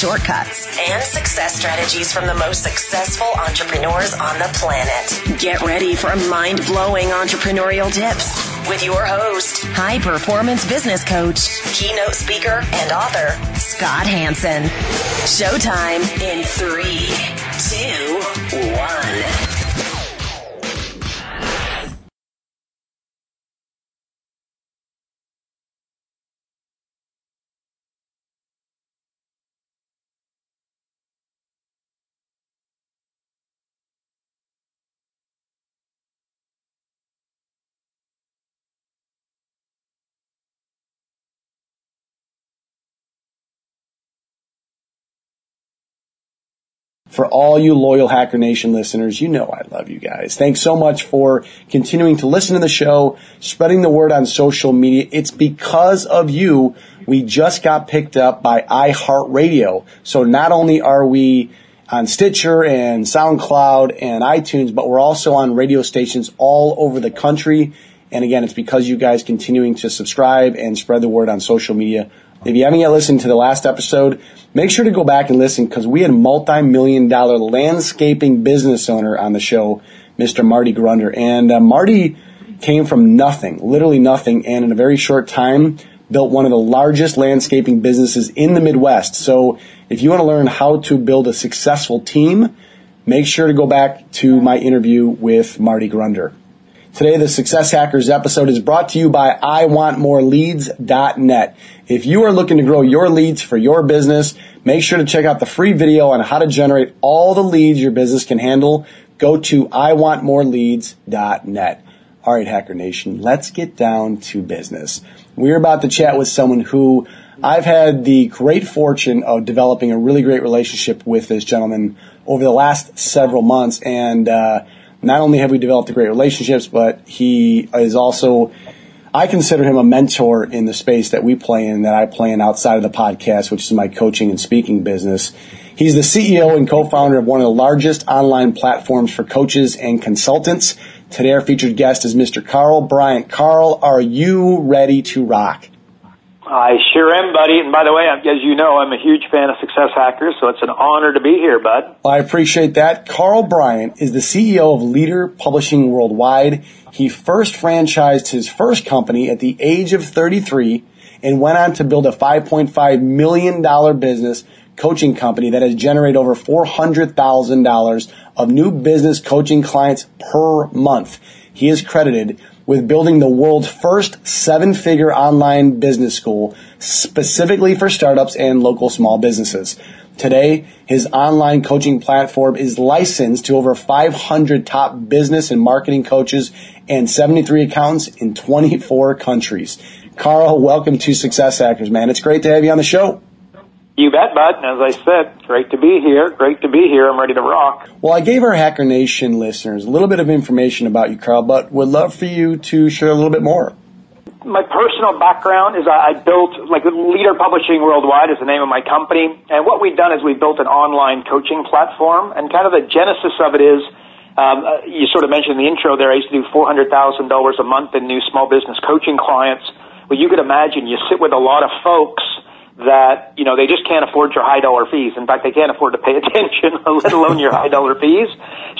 shortcuts, and success strategies from the most successful entrepreneurs on the planet. Get ready for mind blowing entrepreneurial tips with your host, high performance business coach, keynote speaker, and author, Scott Hanson. Showtime in three, two, one. For all you loyal Hacker Nation listeners, you know I love you guys. Thanks so much for continuing to listen to the show, spreading the word on social media. It's because of you we just got picked up by iHeartRadio. So not only are we on Stitcher and SoundCloud and iTunes, but we're also on radio stations all over the country. And again, it's because you guys continuing to subscribe and spread the word on social media. If you haven't yet listened to the last episode, make sure to go back and listen because we had a multi-million dollar landscaping business owner on the show, Mr. Marty Grunder. And uh, Marty came from nothing, literally nothing, and in a very short time built one of the largest landscaping businesses in the Midwest. So if you want to learn how to build a successful team, make sure to go back to my interview with Marty Grunder. Today, the Success Hackers episode is brought to you by iwantmoreleads.net. If you are looking to grow your leads for your business, make sure to check out the free video on how to generate all the leads your business can handle. Go to iwantmoreleads.net. All right, Hacker Nation, let's get down to business. We're about to chat with someone who I've had the great fortune of developing a really great relationship with this gentleman over the last several months. And, uh, not only have we developed great relationships, but he is also, I consider him a mentor in the space that we play in, that I play in outside of the podcast, which is my coaching and speaking business. He's the CEO and co-founder of one of the largest online platforms for coaches and consultants. Today our featured guest is Mr. Carl Bryan. Carl, are you ready to rock? I sure am, buddy. And by the way, as you know, I'm a huge fan of Success Hackers, so it's an honor to be here, bud. I appreciate that. Carl Bryan is the CEO of Leader Publishing Worldwide. He first franchised his first company at the age of 33 and went on to build a $5.5 million business coaching company that has generated over $400,000 of new business coaching clients per month. He is credited with building the world's first seven figure online business school specifically for startups and local small businesses. Today, his online coaching platform is licensed to over 500 top business and marketing coaches and 73 accountants in 24 countries. Carl, welcome to Success Hackers, man. It's great to have you on the show. You bet, bud. And as I said, great to be here. Great to be here. I'm ready to rock. Well, I gave our Hacker Nation listeners a little bit of information about you, Carl, but would love for you to share a little bit more. My personal background is I built, like Leader Publishing Worldwide is the name of my company. And what we've done is we've built an online coaching platform. And kind of the genesis of it is, um, uh, you sort of mentioned in the intro there, I used to do $400,000 a month in new small business coaching clients. Well, you could imagine you sit with a lot of folks that you know they just can't afford your high dollar fees. In fact, they can't afford to pay attention, let alone your high dollar fees.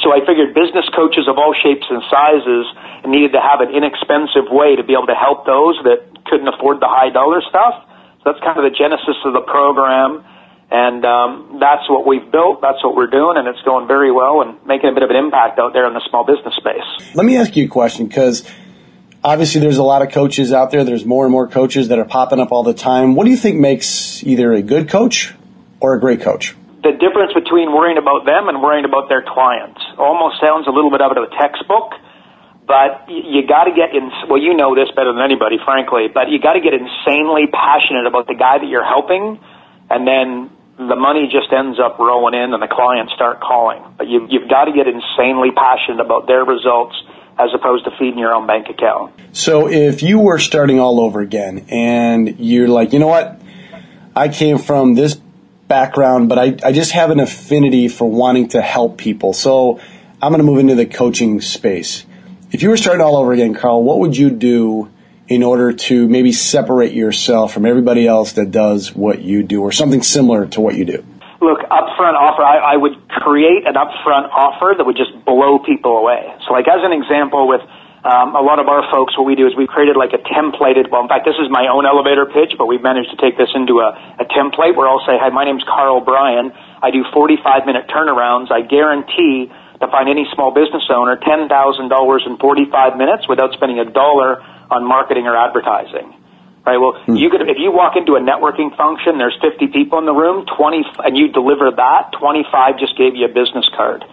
So I figured business coaches of all shapes and sizes needed to have an inexpensive way to be able to help those that couldn't afford the high dollar stuff. So that's kind of the genesis of the program. And um, that's what we've built. That's what we're doing, and it's going very well and making a bit of an impact out there in the small business space. Let me ask you a question because obviously there's a lot of coaches out there. There's more and more coaches that are popping up all the time. What do you think makes either a good coach or a great coach? The difference between worrying about them and worrying about their clients almost sounds a little bit out of a textbook, but you got to get in. Well, you know this better than anybody, frankly, but you got to get insanely passionate about the guy that you're helping, and then the money just ends up rolling in and the clients start calling. But you, you've got to get insanely passionate about their results as opposed to feeding your own bank account. So if you were starting all over again and you're like, you know what, I came from this background, but I, I just have an affinity for wanting to help people. So I'm going to move into the coaching space. If you were starting all over again, Carl, what would you do in order to maybe separate yourself from everybody else that does what you do or something similar to what you do? Look, upfront offer, I, I would create an upfront offer that would just blow people away. So like as an example with um, a lot of our folks, what we do is we've created like a templated, well, in fact, this is my own elevator pitch, but we've managed to take this into a, a template where I'll say, hi, my name's Carl Bryan. I do 45 minute turnarounds. I guarantee to find any small business owner $10,000 in 45 minutes without spending a dollar on marketing or advertising. Right. Well, hmm. you could, if you walk into a networking function, there's 50 people in the room, 20, and you deliver that, 25 just gave you a business card.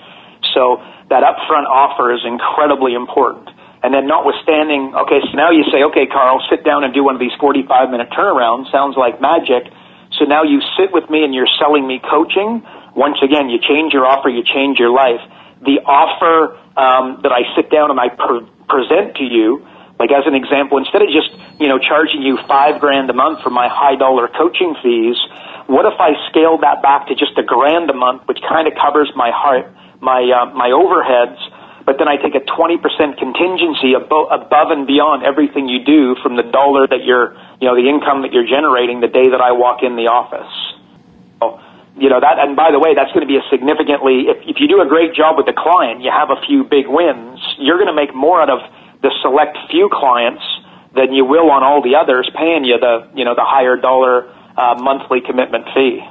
So that upfront offer is incredibly important. And then notwithstanding, okay, so now you say, okay, Carl, sit down and do one of these 45 minute turnarounds. Sounds like magic. So now you sit with me and you're selling me coaching. Once again, you change your offer, you change your life. The offer um, that I sit down and I pre- present to you like as an example, instead of just, you know, charging you five grand a month for my high dollar coaching fees, what if I scaled that back to just a grand a month, which kind of covers my heart, my, uh, my overheads, but then I take a 20% contingency above, above and beyond everything you do from the dollar that you're, you know, the income that you're generating the day that I walk in the office. So, you know, that, and by the way, that's going to be a significantly, if, if you do a great job with the client, you have a few big wins, you're going to make more out of the select few clients than you will on all the others, paying you the you know the higher dollar uh, monthly commitment fee.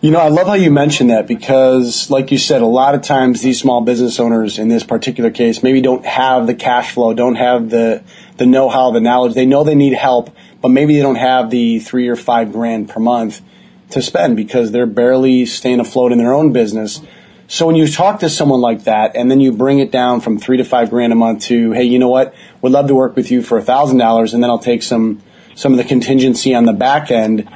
You know, I love how you mentioned that because, like you said, a lot of times these small business owners, in this particular case, maybe don't have the cash flow, don't have the the know how, the knowledge. They know they need help, but maybe they don't have the three or five grand per month to spend because they're barely staying afloat in their own business. So when you talk to someone like that and then you bring it down from three to five grand a month to, hey, you know what? Would love to work with you for a thousand dollars and then I'll take some, some of the contingency on the back end.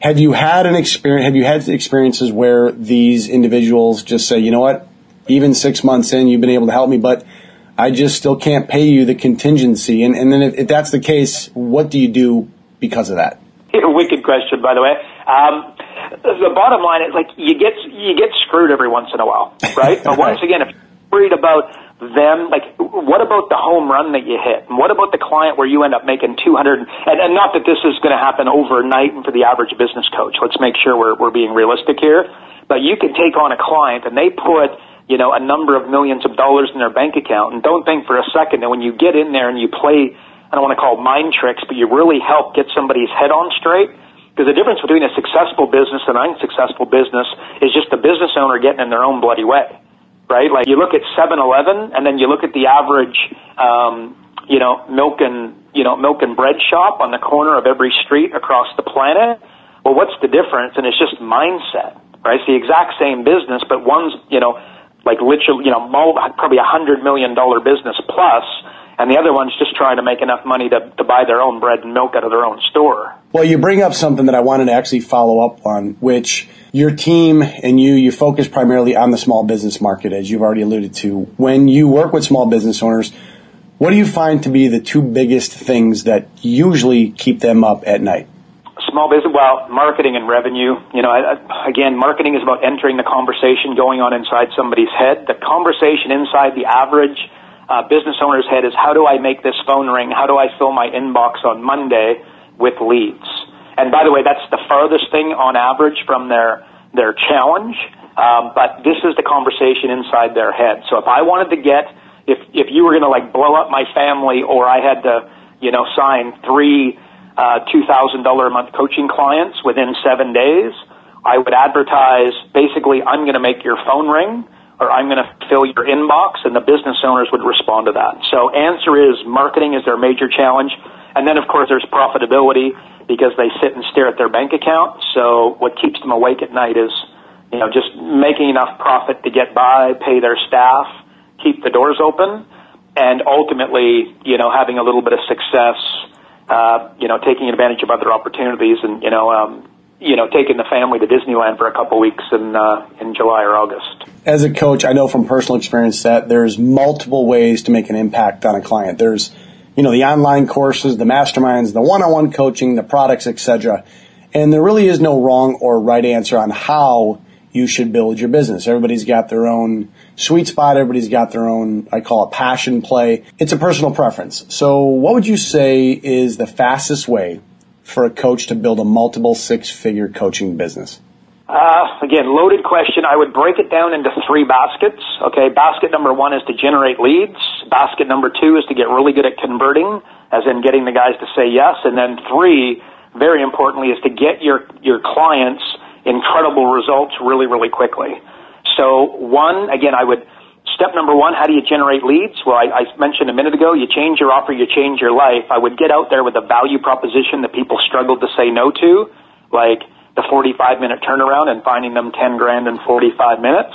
Have you had an experience, have you had experiences where these individuals just say, you know what? Even six months in, you've been able to help me, but I just still can't pay you the contingency. And, and then if, if that's the case, what do you do because of that? Wicked question, by the way. Um, the bottom line is like you get you get screwed every once in a while, right? but once again, if you're worried about them, like what about the home run that you hit? And what about the client where you end up making 200? And, and not that this is going to happen overnight and for the average business coach. Let's make sure we're we're being realistic here. But you can take on a client and they put you know a number of millions of dollars in their bank account, and don't think for a second that when you get in there and you play. I don't want to call it mind tricks, but you really help get somebody's head on straight because the difference between a successful business and an unsuccessful business is just the business owner getting in their own bloody way, right? Like you look at 7-Eleven and then you look at the average, um, you know, milk and, you know, milk and bread shop on the corner of every street across the planet. Well, what's the difference? And it's just mindset, right? It's the exact same business, but one's, you know, like literally, you know, probably a hundred million dollar business plus, and the other one's just trying to make enough money to, to buy their own bread and milk out of their own store. Well, you bring up something that I wanted to actually follow up on, which your team and you, you focus primarily on the small business market, as you've already alluded to. When you work with small business owners, what do you find to be the two biggest things that usually keep them up at night? Small business, well, marketing and revenue. You know, again, marketing is about entering the conversation going on inside somebody's head. The conversation inside the average uh, business owner's head is how do I make this phone ring? How do I fill my inbox on Monday with leads? And by the way, that's the farthest thing on average from their their challenge. Um, but this is the conversation inside their head. So if I wanted to get, if if you were going to like blow up my family, or I had to, you know, sign three uh, two thousand dollar a month coaching clients within seven days, I would advertise basically I'm going to make your phone ring or I'm going to fill your inbox, and the business owners would respond to that. So answer is marketing is their major challenge. And then, of course, there's profitability because they sit and stare at their bank account. So what keeps them awake at night is, you know, just making enough profit to get by, pay their staff, keep the doors open, and ultimately, you know, having a little bit of success, uh, you know, taking advantage of other opportunities and, you know, um, you know, taking the family to Disneyland for a couple weeks in uh, in July or August. As a coach, I know from personal experience that there's multiple ways to make an impact on a client. There's, you know, the online courses, the masterminds, the one-on-one coaching, the products, etc. And there really is no wrong or right answer on how you should build your business. Everybody's got their own sweet spot. Everybody's got their own, I call it passion play. It's a personal preference. So what would you say is the fastest way for a coach to build a multiple six figure coaching business? Uh, again, loaded question. I would break it down into three baskets. Okay, basket number one is to generate leads. Basket number two is to get really good at converting, as in getting the guys to say yes. And then three, very importantly, is to get your, your clients incredible results really, really quickly. So one, again, I would, step number one, how do you generate leads? Well, I, I mentioned a minute ago, you change your offer, you change your life. I would get out there with a value proposition that people struggled to say no to, like the 45 minute turnaround and finding them 10 grand in 45 minutes.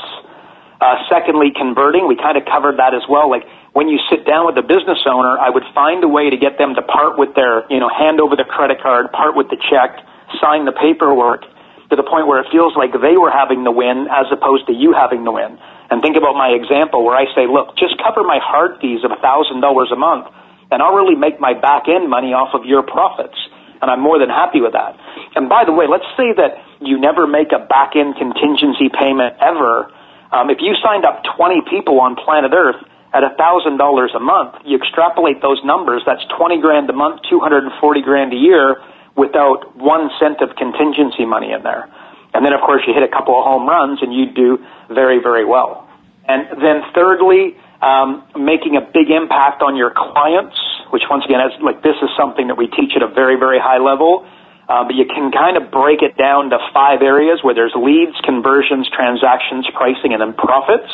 Uh, secondly, converting, we kind of covered that as well. Like when you sit down with a business owner, I would find a way to get them to part with their, you know, hand over the credit card, part with the check, sign the paperwork, to the point where it feels like they were having the win as opposed to you having the win. And think about my example where I say, look, just cover my hard fees of $1,000 a month and I'll really make my back end money off of your profits. And I'm more than happy with that. And by the way, let's say that you never make a back end contingency payment ever. Um, if you signed up 20 people on planet Earth at $1,000 a month, you extrapolate those numbers, that's 20 grand a month, 240 grand a year without one cent of contingency money in there. And then, of course, you hit a couple of home runs and you do very, very well. And then thirdly, um, making a big impact on your clients, which once again, like this is something that we teach at a very, very high level. Uh, but you can kind of break it down to five areas where there's leads, conversions, transactions, pricing, and then profits.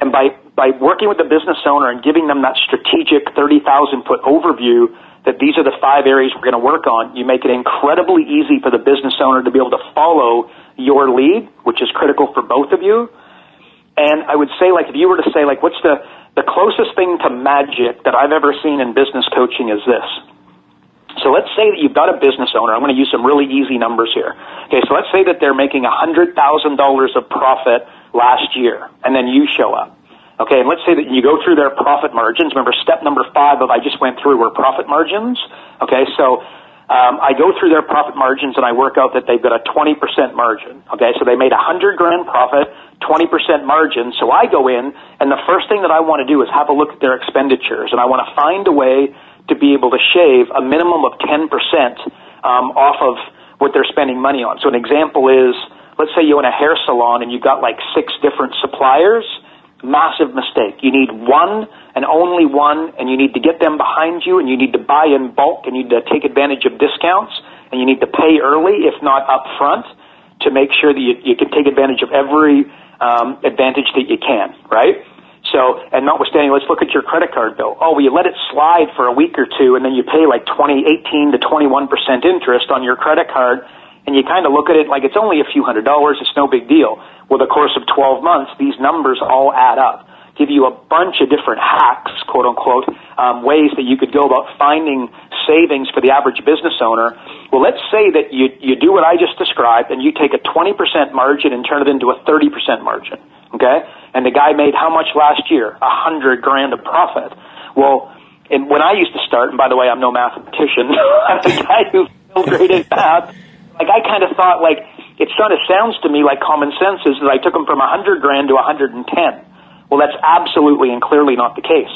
And by, by working with the business owner and giving them that strategic 30,000 foot overview, that these are the five areas we're going to work on. You make it incredibly easy for the business owner to be able to follow your lead, which is critical for both of you. And I would say, like, if you were to say, like, what's the, the closest thing to magic that I've ever seen in business coaching is this. So let's say that you've got a business owner. I'm going to use some really easy numbers here. Okay, so let's say that they're making $100,000 of profit last year, and then you show up. Okay, and let's say that you go through their profit margins. Remember, step number five of I just went through were profit margins. Okay, so um, I go through their profit margins and I work out that they've got a 20% margin. Okay, so they made a 100 grand profit, 20% margin. So I go in and the first thing that I want to do is have a look at their expenditures and I want to find a way to be able to shave a minimum of 10% um, off of what they're spending money on. So an example is, let's say you own a hair salon and you've got like six different suppliers massive mistake. You need one and only one, and you need to get them behind you, and you need to buy in bulk, and you need to take advantage of discounts, and you need to pay early, if not up front, to make sure that you, you can take advantage of every um, advantage that you can, right? So, and notwithstanding, let's look at your credit card bill. Oh, well, you let it slide for a week or two, and then you pay like 20, 18 to 21 percent interest on your credit card, and you kind of look at it like it's only a few hundred dollars, it's no big deal. Well, the course of 12 months, these numbers all add up. Give you a bunch of different hacks, quote unquote, um, ways that you could go about finding savings for the average business owner. Well, let's say that you, you do what I just described and you take a 20% margin and turn it into a 30% margin. Okay? And the guy made how much last year? A hundred grand of profit. Well, and when I used to start, and by the way, I'm no mathematician, I'm the guy who graded math like I kind of thought like it sort of sounds to me like common sense is that I took him from 100 grand to 110. Well, that's absolutely and clearly not the case.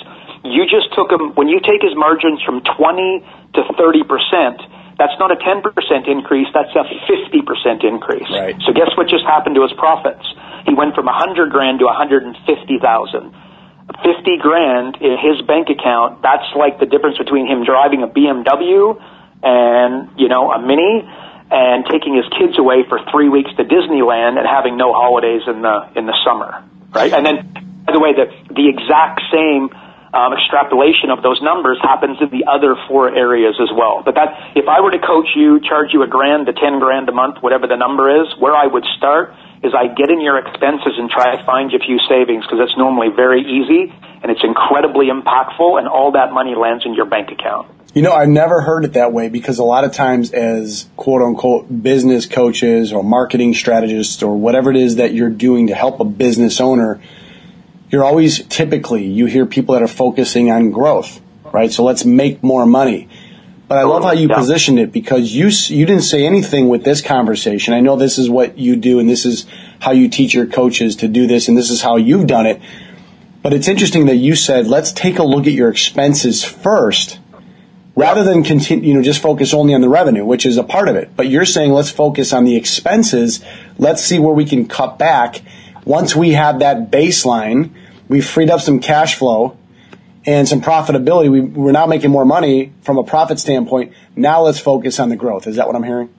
You just took him when you take his margins from 20 to 30 percent. That's not a 10 percent increase. That's a 50 percent increase. Right. So guess what just happened to his profits? He went from 100 grand to 150,000. 50 grand in his bank account, that's like the difference between him driving a BMW and, you know, a Mini and taking his kids away for three weeks to Disneyland and having no holidays in the in the summer, right? And then, by the way, the the exact same um, extrapolation of those numbers happens in the other four areas as well. But that if I were to coach you, charge you a grand to ten grand a month, whatever the number is, where I would start is I get in your expenses and try to find you a few savings because it's normally very easy and it's incredibly impactful, and all that money lands in your bank account. You know, I've never heard it that way because a lot of times as quote unquote business coaches or marketing strategists or whatever it is that you're doing to help a business owner, you're always typically, you hear people that are focusing on growth, right? So let's make more money. But I love how you yeah. positioned it because you, you didn't say anything with this conversation. I know this is what you do and this is how you teach your coaches to do this and this is how you've done it. But it's interesting that you said, let's take a look at your expenses first rather than continue, you know, just focus only on the revenue, which is a part of it. But you're saying let's focus on the expenses. Let's see where we can cut back. Once we have that baseline, we've freed up some cash flow and some profitability. We, we're now making more money from a profit standpoint. Now let's focus on the growth. Is that what I'm hearing?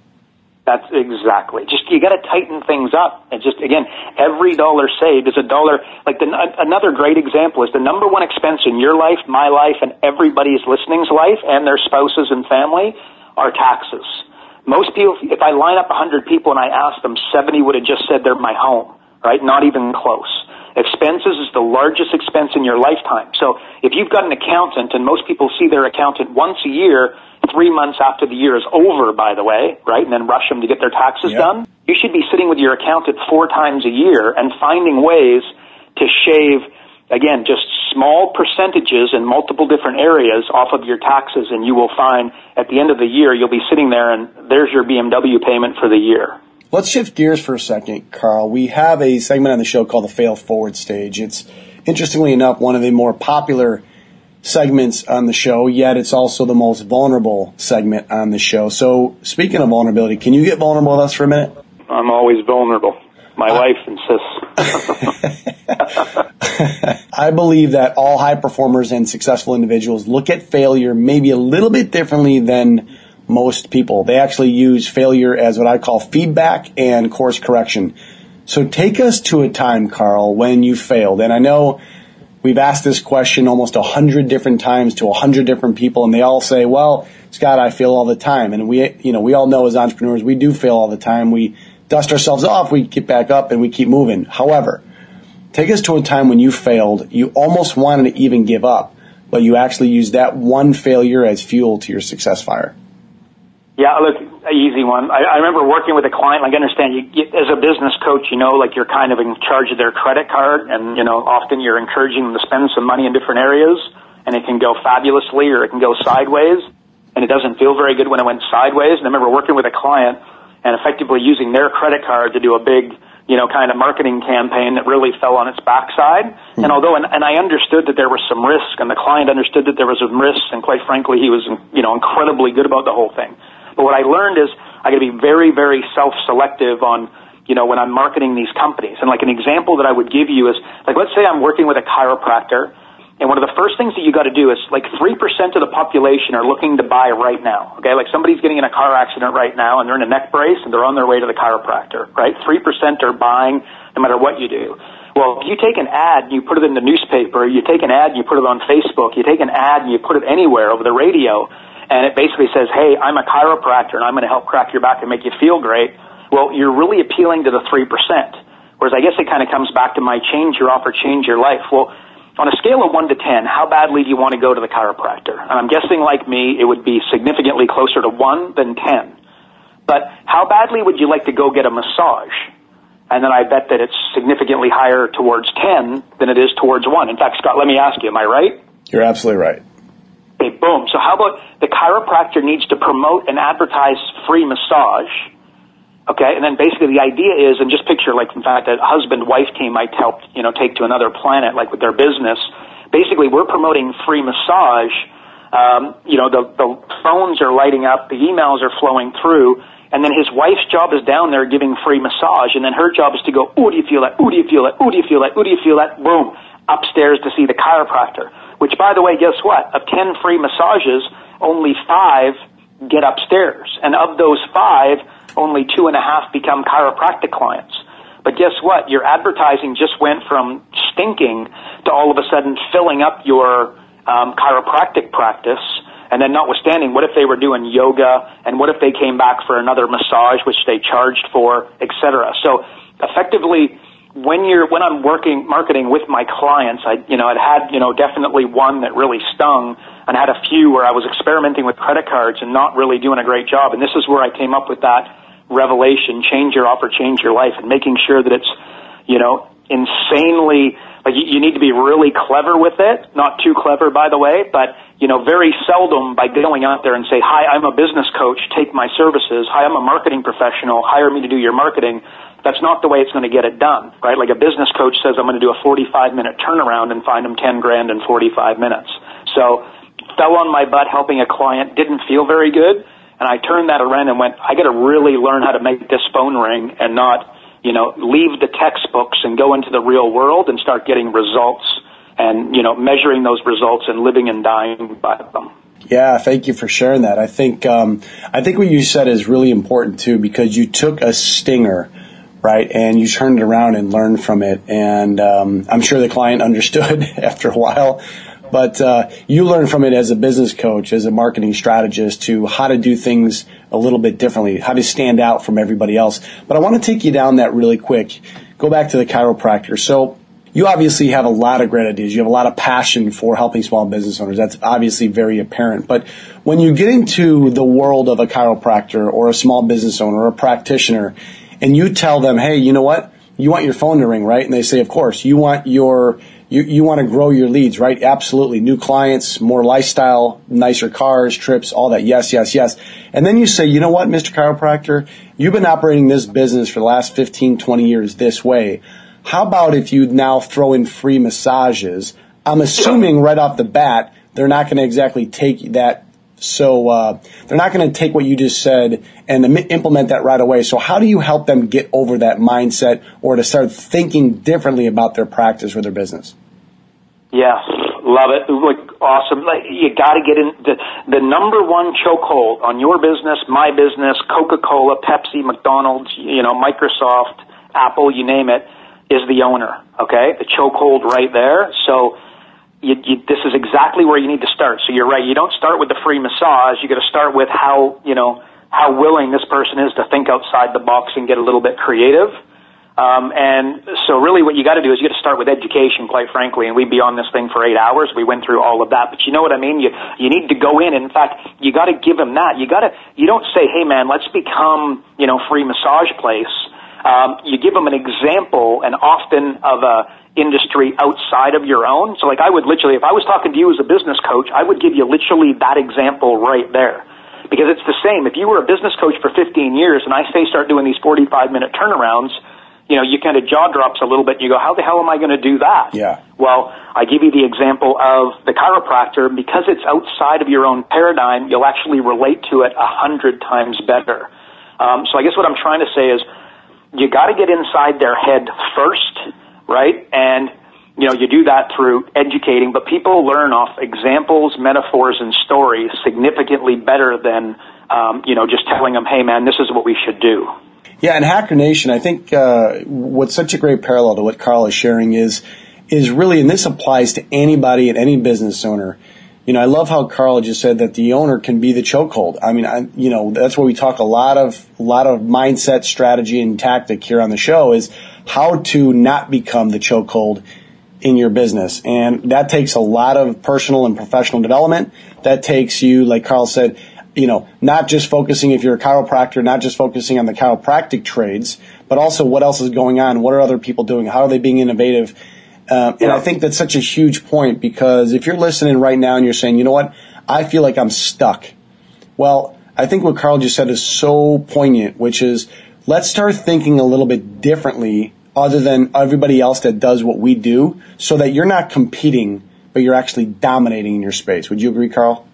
That's exactly. Just you got to tighten things up. And just again, every dollar saved is a dollar. Like the, another great example is the number one expense in your life, my life, and everybody's listening's life, and their spouses and family are taxes. Most people, if I line up a 100 people and I ask them, 70 would have just said they're my home, right? Not even close. Expenses is the largest expense in your lifetime. So if you've got an accountant, and most people see their accountant once a year, three months after the year is over, by the way, right, and then rush them to get their taxes yep. done, you should be sitting with your accountant four times a year and finding ways to shave, again, just small percentages in multiple different areas off of your taxes, and you will find at the end of the year, you'll be sitting there and there's your BMW payment for the year. Let's shift gears for a second, Carl. We have a segment on the show called the Fail Forward Stage. It's interestingly enough one of the more popular segments on the show, yet it's also the most vulnerable segment on the show. So, speaking of vulnerability, can you get vulnerable with us for a minute? I'm always vulnerable. My uh, wife insists. I believe that all high performers and successful individuals look at failure maybe a little bit differently than most people. They actually use failure as what I call feedback and course correction. So take us to a time, Carl, when you failed. And I know we've asked this question almost a hundred different times to a hundred different people and they all say, well, Scott, I fail all the time. And we, you know, we all know as entrepreneurs, we do fail all the time. We dust ourselves off, we get back up and we keep moving. However, take us to a time when you failed, you almost wanted to even give up, but you actually used that one failure as fuel to your success fire. Yeah, look, an easy one. I, I remember working with a client. Like, I understand you, you, as a business coach, you know, like you're kind of in charge of their credit card, and you know, often you're encouraging them to spend some money in different areas, and it can go fabulously or it can go sideways, and it doesn't feel very good when it went sideways. And I remember working with a client and effectively using their credit card to do a big, you know, kind of marketing campaign that really fell on its backside. Mm-hmm. And although, and, and I understood that there was some risk, and the client understood that there was some risk, and quite frankly, he was, you know, incredibly good about the whole thing. But what I learned is I got to be very, very self-selective on, you know, when I'm marketing these companies. And like an example that I would give you is, like, let's say I'm working with a chiropractor, and one of the first things that you got to do is, like, 3% of the population are looking to buy right now. Okay, like somebody's getting in a car accident right now, and they're in a neck brace, and they're on their way to the chiropractor, right? 3% are buying no matter what you do. Well, if you take an ad and you put it in the newspaper, you take an ad and you put it on Facebook, you take an ad and you put it anywhere over the radio, and it basically says, hey, I'm a chiropractor and I'm going to help crack your back and make you feel great, well, you're really appealing to the 3%. Whereas I guess it kind of comes back to my change your offer, change your life. Well, on a scale of 1 to 10, how badly do you want to go to the chiropractor? And I'm guessing like me, it would be significantly closer to 1 than 10. But how badly would you like to go get a massage? And then I bet that it's significantly higher towards 10 than it is towards 1. In fact, Scott, let me ask you, am I right? You're absolutely right. Okay, boom. So how about the chiropractor needs to promote and advertise free massage? Okay, and then basically the idea is, and just picture like in fact a husband-wife team might help, you know, take to another planet, like with their business. Basically, we're promoting free massage. Um, you know, the, the phones are lighting up, the emails are flowing through, and then his wife's job is down there giving free massage, and then her job is to go, ooh, do you feel that? Ooh, do you feel that? Ooh, do you feel that? Ooh, do you feel that? Boom, upstairs to see the chiropractor. Which, by the way, guess what? Of 10 free massages, only five get upstairs. And of those five, only two and a half become chiropractic clients. But guess what? Your advertising just went from stinking to all of a sudden filling up your um, chiropractic practice. And then notwithstanding, what if they were doing yoga and what if they came back for another massage, which they charged for, etc. So effectively, when you're when I'm working marketing with my clients, I you know I'd had you know definitely one that really stung, and had a few where I was experimenting with credit cards and not really doing a great job. And this is where I came up with that revelation: change your offer, change your life, and making sure that it's you know insanely like you, you need to be really clever with it, not too clever by the way, but you know very seldom by going out there and say, "Hi, I'm a business coach, take my services. Hi, I'm a marketing professional, hire me to do your marketing." That's not the way it's going to get it done, right? Like a business coach says, I'm going to do a 45 minute turnaround and find them 10 grand in 45 minutes. So fell on my butt helping a client, didn't feel very good. And I turned that around and went, I got to really learn how to make this phone ring and not, you know, leave the textbooks and go into the real world and start getting results and, you know, measuring those results and living and dying by them. Yeah, thank you for sharing that. I think um, I think what you said is really important too because you took a stinger, right, and you turned it around and learned from it. And um, I'm sure the client understood after a while, but uh, you learn from it as a business coach, as a marketing strategist, to how to do things a little bit differently, how to stand out from everybody else. But I want to take you down that really quick. Go back to the chiropractor. So you obviously have a lot of great ideas. You have a lot of passion for helping small business owners. That's obviously very apparent. But when you get into the world of a chiropractor or a small business owner or a practitioner and you tell them, hey, you know what? You want your phone to ring, right? And they say, of course. You want your you, you want to grow your leads, right? Absolutely. New clients, more lifestyle, nicer cars, trips, all that. Yes, yes, yes. And then you say, you know what, Mr. Chiropractor, you've been operating this business for the last 15, 20 years this way. How about if you now throw in free massages? I'm assuming right off the bat, they're not going to exactly take that. So uh, they're not going to take what you just said and implement that right away. So how do you help them get over that mindset or to start thinking differently about their practice or their business? Yes, love it. Like awesome. Like you got to get in the, the number one chokehold on your business, my business, Coca Cola, Pepsi, McDonald's, you know, Microsoft, Apple, you name it is the owner. Okay, the chokehold right there. So you, you, this is exactly where you need to start. So you're right. You don't start with the free massage. You got to start with how you know how willing this person is to think outside the box and get a little bit creative. Um, and so really what you got to do is you got to start with education, quite frankly, and we'd be on this thing for eight hours. We went through all of that, but you know what I mean? You, you need to go in. And in fact, you got to give them that. You got to, you don't say, hey man, let's become, you know, free massage place um, you give them an example and often of a industry outside of your own. So like I would literally, if I was talking to you as a business coach, I would give you literally that example right there. Because it's the same. If you were a business coach for 15 years and I say start doing these 45 minute turnarounds, you know, you kind of jaw drops a little bit and you go, how the hell am I going to do that? Yeah. Well, I give you the example of the chiropractor because it's outside of your own paradigm, you'll actually relate to it a hundred times better. Um, so I guess what I'm trying to say is you got to get inside their head first, right? And you know, you do that through educating, but people learn off examples, metaphors, and stories significantly better than um, you know just telling them, "Hey, man, this is what we should do." Yeah, and Hacker Nation, I think uh, what's such a great parallel to what Carl is sharing is is really, and this applies to anybody and any business owner you know, I love how Carl just said that the owner can be the chokehold. I mean, I, you know, that's where we talk a lot of, a lot of mindset, strategy, and tactic here on the show is how to not become the chokehold in your business. And that takes a lot of personal and professional development. That takes you, like Carl said, you know, not just focusing if you're a chiropractor, not just focusing on the chiropractic trades, but also what else is going on? What are other people doing? How are they being innovative? Uh, and I think that's such a huge point because if you're listening right now and you're saying, you know what, I feel like I'm stuck. Well, I think what Carl just said is so poignant, which is let's start thinking a little bit differently other than everybody else that does what we do so that you're not competing, but you're actually dominating in your space. Would you agree, Carl?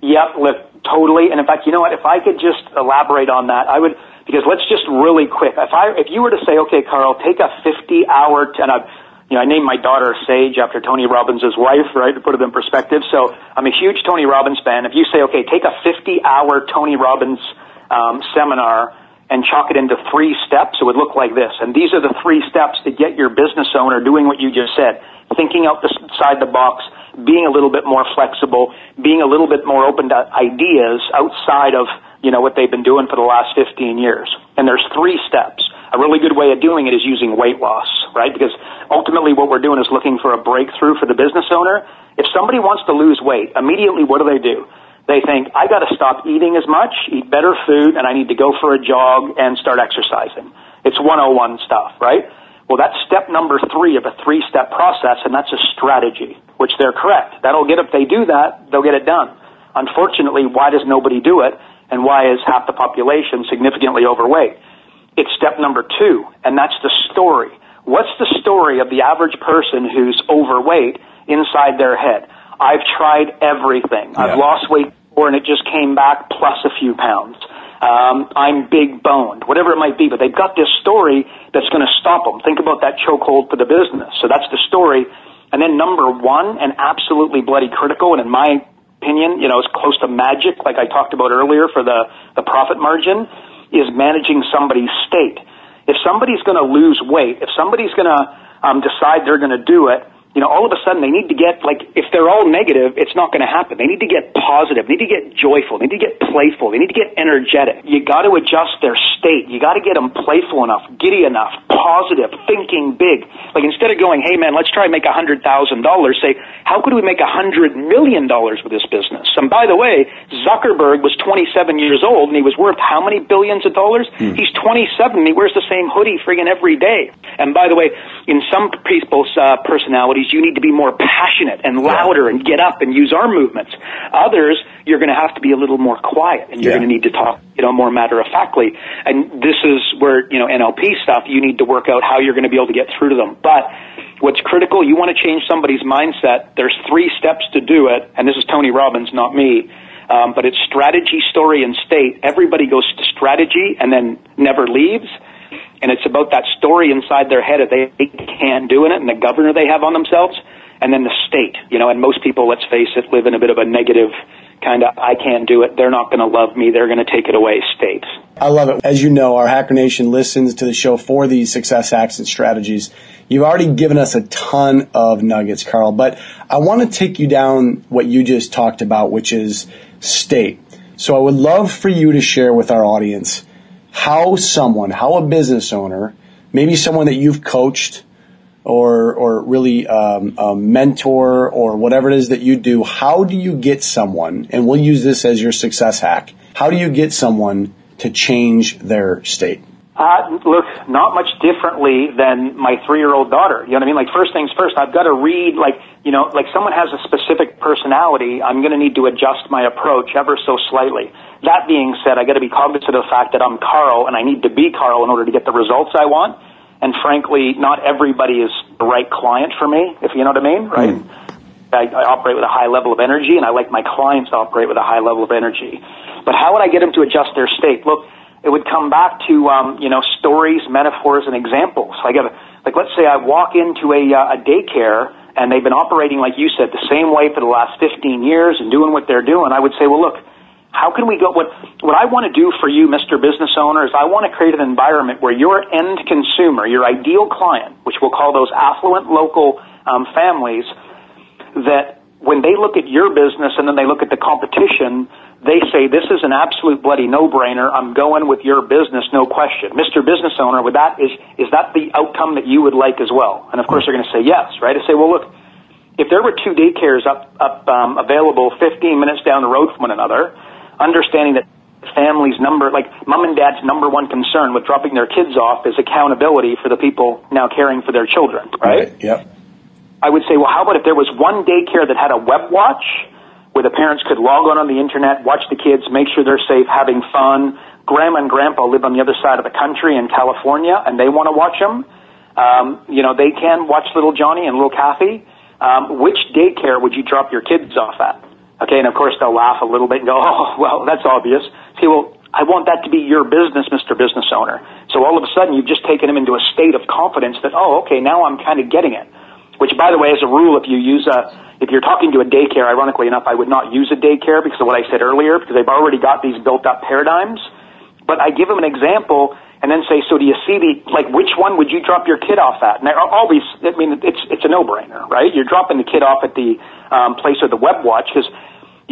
Yep, look, totally. And in fact, you know what? If I could just elaborate on that, I would, because let's just really quick. If I, if you were to say, okay, Carl, take a 50 hour, and I, you know, I named my daughter Sage after Tony Robbins' wife, right, to put it in perspective. So I'm a huge Tony Robbins fan. If you say, okay, take a 50 hour Tony Robbins um, seminar and chalk it into three steps, it would look like this. And these are the three steps to get your business owner doing what you just said, thinking outside the box, being a little bit more flexible, being a little bit more open to ideas outside of, you know, what they've been doing for the last 15 years. And there's three steps. A really good way of doing it is using weight loss, right? Because ultimately what we're doing is looking for a breakthrough for the business owner. If somebody wants to lose weight, immediately what do they do? They think, I gotta stop eating as much, eat better food, and I need to go for a jog and start exercising. It's 101 stuff, right? Well, that's step number three of a three step process, and that's a strategy, which they're correct. That'll get, if they do that, they'll get it done. Unfortunately, why does nobody do it? And why is half the population significantly overweight? It's step number two, and that's the story. What's the story of the average person who's overweight inside their head? I've tried everything. Yeah. I've lost weight before and it just came back plus a few pounds. Um, I'm big boned, whatever it might be, but they've got this story that's going to stop them. Think about that chokehold for the business. So that's the story. And then number one, and absolutely bloody critical, and in my opinion, you know, it's close to magic, like I talked about earlier for the, the profit margin, is managing somebody's state. If somebody's going to lose weight, if somebody's going to um, decide they're going to do it, you know, all of a sudden they need to get, like, if they're all negative, it's not going to happen. They need to get positive. They need to get joyful. They need to get playful. They need to get energetic. You got to adjust their state. You got to get them playful enough, giddy enough, positive, thinking big. Like, instead of going, hey man, let's try and make a hundred thousand dollars, say, how could we make a hundred million dollars with this business? And by the way, Zuckerberg was 27 years old and he was worth how many billions of dollars? Hmm. He's 27 and he wears the same hoodie friggin' every day. And by the way, in some people's uh, you need to be more passionate and louder and get up and use arm movements. Others, you're going to have to be a little more quiet and you're yeah. going to need to talk, you know, more matter of factly. And this is where, you know, NLP stuff, you need to work out how you're going to be able to get through to them. But what's critical, you want to change somebody's mindset. There's three steps to do it. And this is Tony Robbins, not me. Um, but it's strategy, story, and state. Everybody goes to strategy and then never leaves and it's about that story inside their head that they can't do it and the governor they have on themselves, and then the state, you know, and most people, let's face it, live in a bit of a negative kind of, I can't do it, they're not going to love me, they're going to take it away state. I love it. As you know, our Hacker Nation listens to the show for these success hacks and strategies. You've already given us a ton of nuggets, Carl, but I want to take you down what you just talked about, which is state. So I would love for you to share with our audience how someone, how a business owner, maybe someone that you've coached or or really um, a mentor or whatever it is that you do, how do you get someone? And we'll use this as your success hack. How do you get someone to change their state? Uh, look, not much differently than my three-year-old daughter. You know what I mean? Like first things first, I've got to read like you know, like someone has a specific personality. I'm going to need to adjust my approach ever so slightly. That being said, I got to be cognizant of the fact that I'm Carl and I need to be Carl in order to get the results I want. And frankly, not everybody is the right client for me, if you know what I mean, right? Mm. I, I operate with a high level of energy and I like my clients to operate with a high level of energy. But how would I get them to adjust their state? Look, it would come back to, um, you know, stories, metaphors, and examples. Like, like let's say I walk into a, uh, a daycare and they've been operating, like you said, the same way for the last 15 years and doing what they're doing. I would say, well, look, how can we go? What, what I want to do for you, Mr. Business Owner, is I want to create an environment where your end consumer, your ideal client, which we'll call those affluent local um, families, that when they look at your business and then they look at the competition, they say, this is an absolute bloody no-brainer. I'm going with your business, no question. Mr. Business Owner, with that, is, is that the outcome that you would like as well? And of course they're going to say yes, right? I say, well, look, if there were two daycares up, up um, available 15 minutes down the road from one another, understanding that family's number, like mom and dad's number one concern with dropping their kids off is accountability for the people now caring for their children, right? right yep. I would say, well, how about if there was one daycare that had a web watch where the parents could log on on the internet, watch the kids, make sure they're safe, having fun. Grandma and grandpa live on the other side of the country in California and they want to watch them. Um, you know, they can watch little Johnny and little Kathy. Um, which daycare would you drop your kids off at? Okay, and of course they'll laugh a little bit and go, oh, well, that's obvious. See, well, I want that to be your business, Mr. Business Owner. So all of a sudden you've just taken him into a state of confidence that, oh, okay, now I'm kind of getting it. Which, by the way, as a rule, if you use a, if you're talking to a daycare, ironically enough, I would not use a daycare because of what I said earlier, because they've already got these built up paradigms. But I give them an example and then say, so do you see the, like, which one would you drop your kid off at? And they're always, I mean, it's, it's a no-brainer, right? You're dropping the kid off at the um, place with the web watch because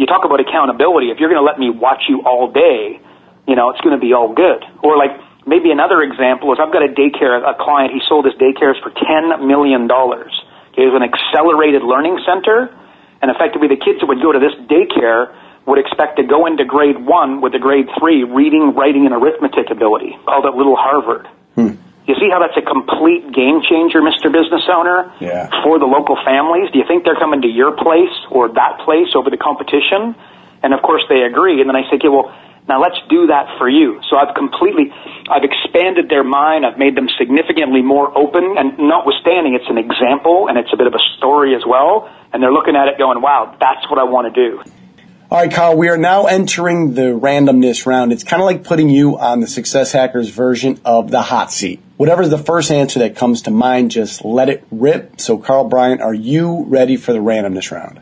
you talk about accountability. If you're going to let me watch you all day, you know, it's going to be all good. Or like maybe another example is I've got a daycare, a client, he sold his daycares for $10 million. It was an accelerated learning center. And effectively the kids that would go to this daycare would expect to go into grade one with a grade three reading, writing, and arithmetic ability. Called it Little Harvard. Hmm. You see how that's a complete game changer, Mr. Business Owner, yeah. for the local families? Do you think they're coming to your place or that place over the competition? And of course they agree. And then I say, okay, well, Now let's do that for you. So I've completely, I've expanded their mind. I've made them significantly more open and notwithstanding it's an example and it's a bit of a story as well. And they're looking at it going, wow, that's what I want to do. All right, Carl, we are now entering the randomness round. It's kind of like putting you on the Success Hackers version of the hot seat. Whatever's the first answer that comes to mind, just let it rip. So, Carl Bryan, are you ready for the randomness round?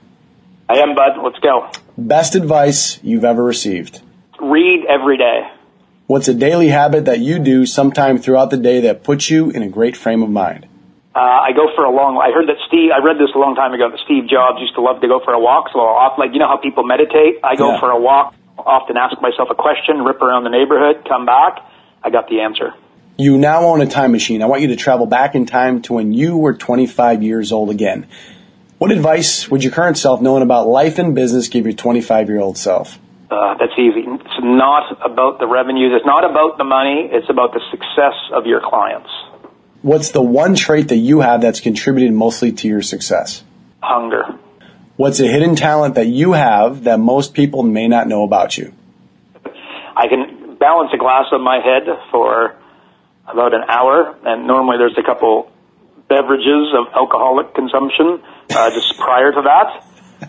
I am, bud. Let's go. Best advice you've ever received? Read every day. What's a daily habit that you do sometime throughout the day that puts you in a great frame of mind? Uh, I go for a long. I heard that Steve. I read this a long time ago. That Steve Jobs used to love to go for a walk. So I'll off, like you know how people meditate. I go yeah. for a walk. Often ask myself a question, rip around the neighborhood, come back. I got the answer. You now own a time machine. I want you to travel back in time to when you were 25 years old again. What advice would your current self, knowing about life and business, give your 25 year old self? Uh, that's easy. It's not about the revenues. It's not about the money. It's about the success of your clients. What's the one trait that you have that's contributed mostly to your success? Hunger. What's a hidden talent that you have that most people may not know about you? I can balance a glass on my head for about an hour, and normally there's a couple beverages of alcoholic consumption uh, just prior to that.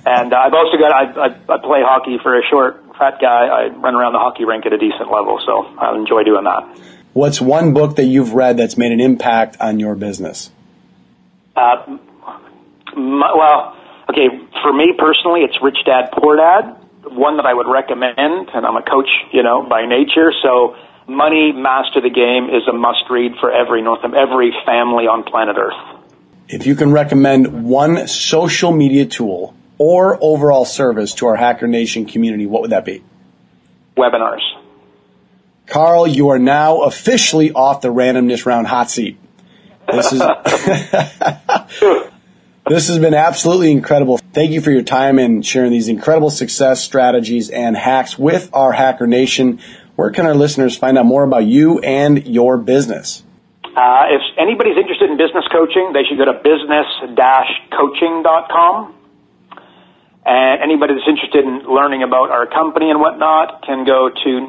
And I've also got I, I, I play hockey for a short fat guy. I run around the hockey rink at a decent level, so I enjoy doing that. What's one book that you've read that's made an impact on your business? Uh, my, well, okay, for me personally, it's Rich Dad Poor Dad, one that I would recommend, and I'm a coach, you know, by nature, so Money Master the Game is a must read for every North every family on planet Earth. If you can recommend one social media tool or overall service to our Hacker Nation community, what would that be? Webinars. Carl, you are now officially off the randomness round hot seat. This is this has been absolutely incredible. Thank you for your time and sharing these incredible success strategies and hacks with our Hacker Nation. Where can our listeners find out more about you and your business? Uh, if anybody's interested in business coaching, they should go to business-coaching.com. And anybody that's interested in learning about our company and whatnot can go to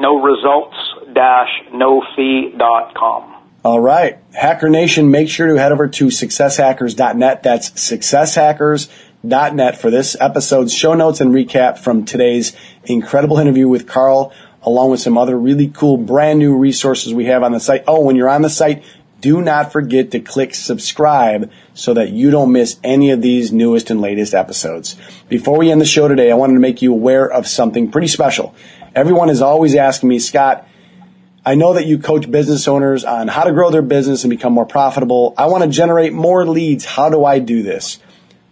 noresults-nofee.com. All right. Hacker Nation, make sure to head over to successhackers.net. That's successhackers.net for this episode's show notes and recap from today's incredible interview with Carl, along with some other really cool brand new resources we have on the site. Oh, when you're on the site, do not forget to click subscribe so that you don't miss any of these newest and latest episodes. Before we end the show today, I wanted to make you aware of something pretty special. Everyone is always asking me, Scott, I know that you coach business owners on how to grow their business and become more profitable. I want to generate more leads. How do I do this?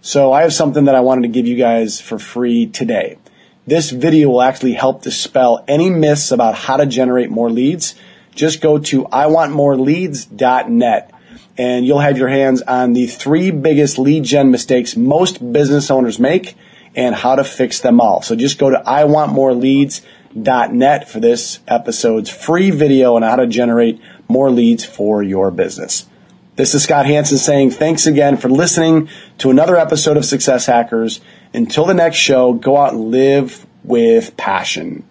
So I have something that I wanted to give you guys for free today. This video will actually help dispel any myths about how to generate more leads just go to iwantmoreleads.net and you'll have your hands on the three biggest lead gen mistakes most business owners make and how to fix them all. So just go to iwantmoreleads.net for this episode's free video on how to generate more leads for your business. This is Scott Hanson saying thanks again for listening to another episode of Success Hackers. Until the next show, go out and live with passion.